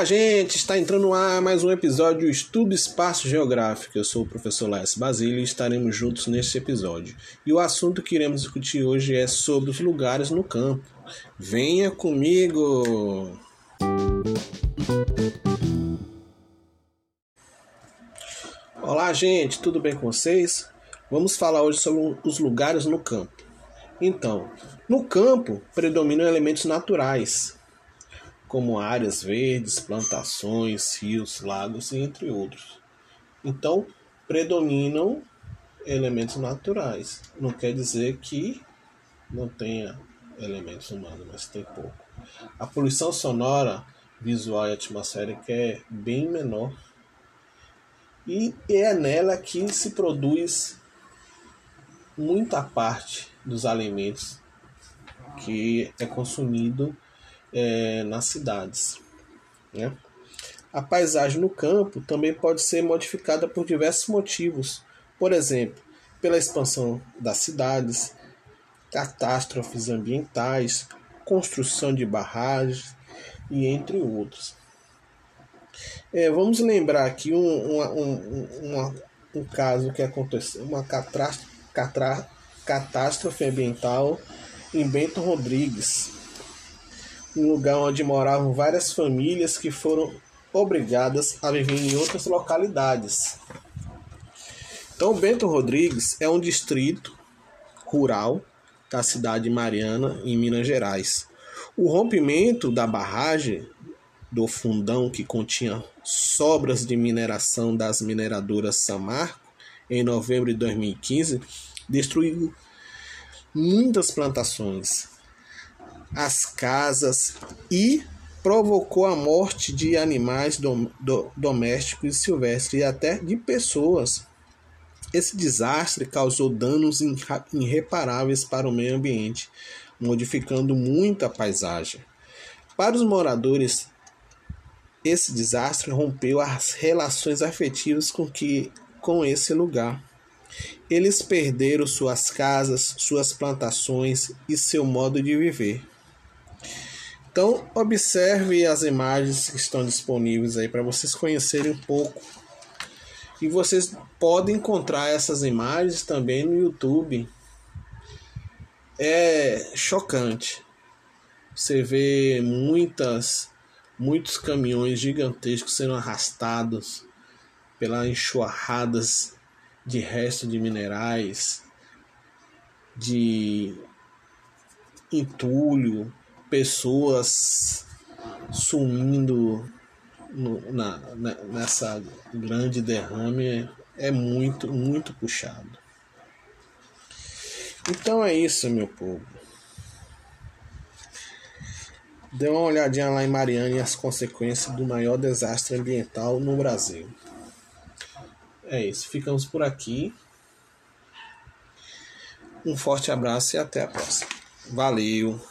Olá, gente! Está entrando no ar mais um episódio do Estudo Espaço Geográfico. Eu sou o professor Lais Basílio e estaremos juntos neste episódio. E o assunto que iremos discutir hoje é sobre os lugares no campo. Venha comigo! Olá, gente! Tudo bem com vocês? Vamos falar hoje sobre os lugares no campo. Então, no campo predominam elementos naturais, como áreas verdes, plantações, rios, lagos, entre outros. Então, predominam elementos naturais. Não quer dizer que não tenha elementos humanos, mas tem pouco. A poluição sonora, visual e atmosférica é bem menor. E é nela que se produz muita parte dos alimentos que é consumido é, nas cidades. Né? A paisagem no campo também pode ser modificada por diversos motivos, por exemplo, pela expansão das cidades, catástrofes ambientais, construção de barragens e entre outros. É, vamos lembrar aqui um, um, um, um caso que aconteceu, uma catástrofe ambiental em Bento Rodrigues, um lugar onde moravam várias famílias que foram obrigadas a viver em outras localidades. Então, Bento Rodrigues é um distrito rural da cidade de Mariana, em Minas Gerais. O rompimento da barragem do fundão que continha sobras de mineração das mineradoras Samarco em novembro de 2015 destruiu muitas plantações, as casas e provocou a morte de animais dom, do, domésticos e silvestres e até de pessoas. Esse desastre causou danos irreparáveis para o meio ambiente, modificando muito a paisagem. Para os moradores, esse desastre rompeu as relações afetivas com, que, com esse lugar. Eles perderam suas casas, suas plantações e seu modo de viver. Então, observe as imagens que estão disponíveis aí para vocês conhecerem um pouco. E vocês podem encontrar essas imagens também no YouTube. É chocante. Você vê muitas muitos caminhões gigantescos sendo arrastados pelas enxurradas de resto de minerais, de entulho, pessoas sumindo no, na, na, nessa grande derrame é muito, muito puxado. Então é isso, meu povo. Dê uma olhadinha lá em Mariana e as consequências do maior desastre ambiental no Brasil. É isso, ficamos por aqui. Um forte abraço e até a próxima. Valeu!